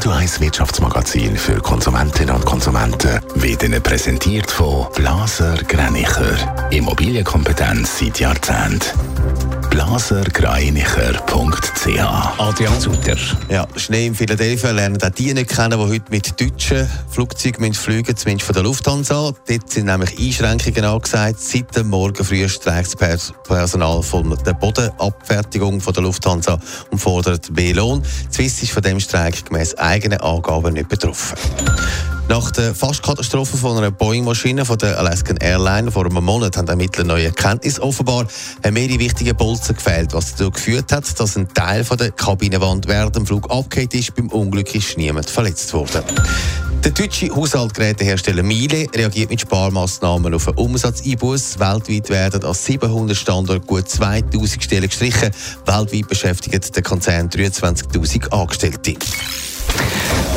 Radio 1 Wirtschaftsmagazin für Konsumentinnen und Konsumenten wird Ihnen präsentiert von Blaser Greinicher. Immobilienkompetenz seit Jahrzehnten blasergreinicher.ch Adrian Sutter. Ja, Schnee in Philadelphia lernen auch die nicht kennen, die heute mit deutschen Flugzeugen fliegen zumindest von der Lufthansa. Dort sind nämlich Einschränkungen angesagt. Seit dem Morgen früh streikt das Personal von der Bodenabfertigung von der Lufthansa und fordert mehr Lohn. Swiss ist von dem Streik gemäß eigenen Angaben nicht betroffen. Nach der Fastkatastrophe von einer Boeing-Maschine von der Alaskan Airlines vor einem Monat haben Ermittler neue Erkenntnisse. Offenbar haben mehrere wichtige Bolzen gefehlt, was dazu geführt hat, dass ein Teil von der Kabinenwand während dem Flug abgekehrt ist. Beim Unglück ist niemand verletzt worden. Der deutsche Haushaltsgerätehersteller Miele reagiert mit Sparmaßnahmen auf einen Umsatzeinbuß. Weltweit werden an 700 Standorten gut 2000 Stellen gestrichen. Weltweit beschäftigt der Konzern 23.000 Angestellte.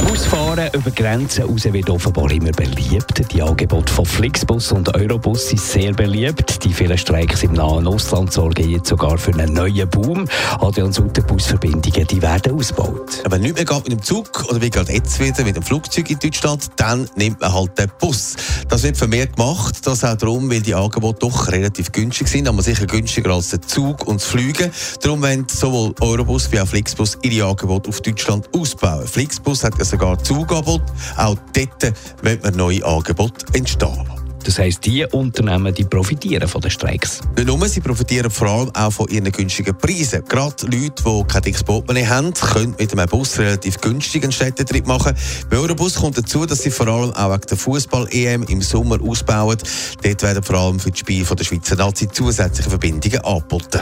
Busfahren über Grenzen raus wird offenbar immer beliebt. Die Angebote von Flixbus und Eurobus sind sehr beliebt. Die vielen Streiks im nahen Ausland sorgen jetzt sogar für einen neuen Boom. Adrian Sutter Busverbindungen die werden ausgebaut. Wenn nicht mehr geht mit dem Zug oder wie gerade jetzt wieder mit dem Flugzeug in Deutschland, dann nimmt man halt den Bus. Das wird vermehrt gemacht, das auch darum, weil die Angebote doch relativ günstig sind, aber sicher günstiger als der Zug und das Fliegen. Darum wollen sowohl Eurobus wie auch Flixbus ihre Angebote auf Deutschland ausbauen. Flixbus hat sogar Zugangebot. Auch dort wird man neue Angebote entstehen. Das heisst, die Unternehmen die profitieren von den Streiks. Nicht nur, sie profitieren vor allem auch von ihren günstigen Preisen. Gerade Leute, die kein dickes Portemonnaie haben, können mit einem Bus relativ günstig einen Städtetrip machen. Bei Eurobus kommt dazu, dass sie vor allem auch wegen der Fußball-EM im Sommer ausbauen. Dort werden vor allem für das Spiel der Schweizer Nazi zusätzliche Verbindungen angeboten.